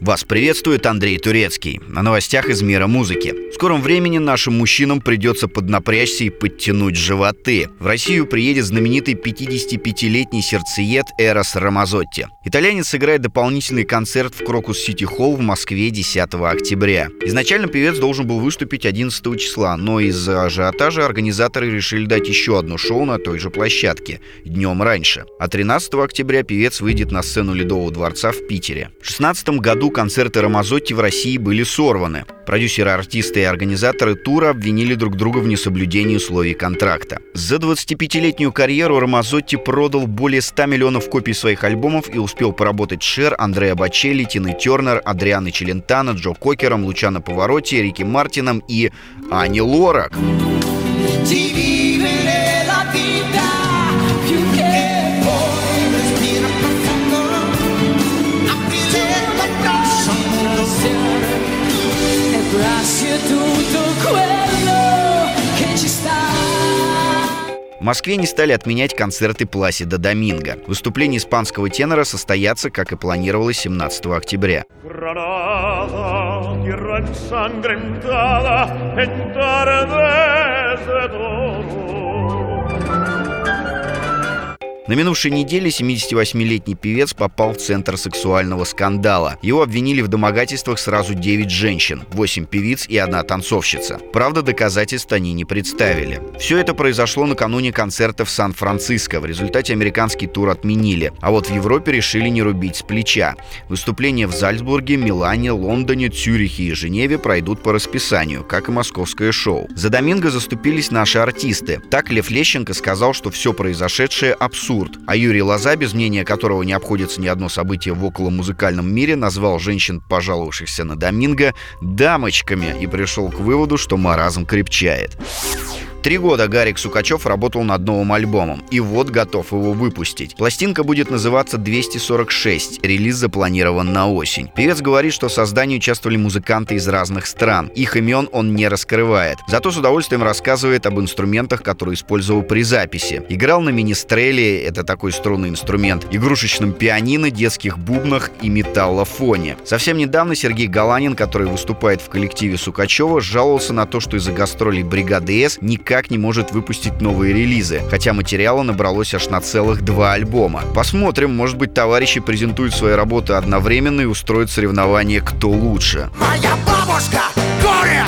Вас приветствует Андрей Турецкий. На новостях из мира музыки. В скором времени нашим мужчинам придется поднапрячься и подтянуть животы. В Россию приедет знаменитый 55-летний сердцеед Эрос Рамазотти. Итальянец сыграет дополнительный концерт в Крокус Сити Холл в Москве 10 октября. Изначально певец должен был выступить 11 числа, но из-за ажиотажа организаторы решили дать еще одно шоу на той же площадке, днем раньше. А 13 октября певец выйдет на сцену Ледового дворца в Питере. В 16 году концерты Рамазотти в России были сорваны. Продюсеры, артисты и организаторы тура обвинили друг друга в несоблюдении условий контракта. За 25-летнюю карьеру Рамазотти продал более 100 миллионов копий своих альбомов и успел поработать Шер, Андреа Бачелли, Тины Тернер, Адрианы Челентано, Джо Кокером, Лучано Повороти, Рики Мартином и Ани Лорак. В Москве не стали отменять концерты Пласида Доминго. Выступление испанского тенора состоятся, как и планировалось, 17 октября. На минувшей неделе 78-летний певец попал в центр сексуального скандала. Его обвинили в домогательствах сразу 9 женщин, 8 певиц и одна танцовщица. Правда, доказательств они не представили. Все это произошло накануне концерта в Сан-Франциско. В результате американский тур отменили. А вот в Европе решили не рубить с плеча. Выступления в Зальцбурге, Милане, Лондоне, Цюрихе и Женеве пройдут по расписанию, как и московское шоу. За Доминго заступились наши артисты. Так Лев Лещенко сказал, что все произошедшее абсурд абсурд. А Юрий Лоза, без мнения которого не обходится ни одно событие в околомузыкальном мире, назвал женщин, пожаловавшихся на Доминго, дамочками и пришел к выводу, что маразм крепчает. Три года Гарик Сукачев работал над новым альбомом, и вот готов его выпустить. Пластинка будет называться 246, релиз запланирован на осень. Певец говорит, что в создании участвовали музыканты из разных стран. Их имен он не раскрывает. Зато с удовольствием рассказывает об инструментах, которые использовал при записи. Играл на министреле, это такой струнный инструмент, игрушечном пианино, детских бубнах и металлофоне. Совсем недавно Сергей Галанин, который выступает в коллективе Сукачева, жаловался на то, что из-за гастролей бригады С никак никак не может выпустить новые релизы, хотя материала набралось аж на целых два альбома. Посмотрим, может быть, товарищи презентуют свои работы одновременно и устроят соревнование «Кто лучше». Моя бабушка горе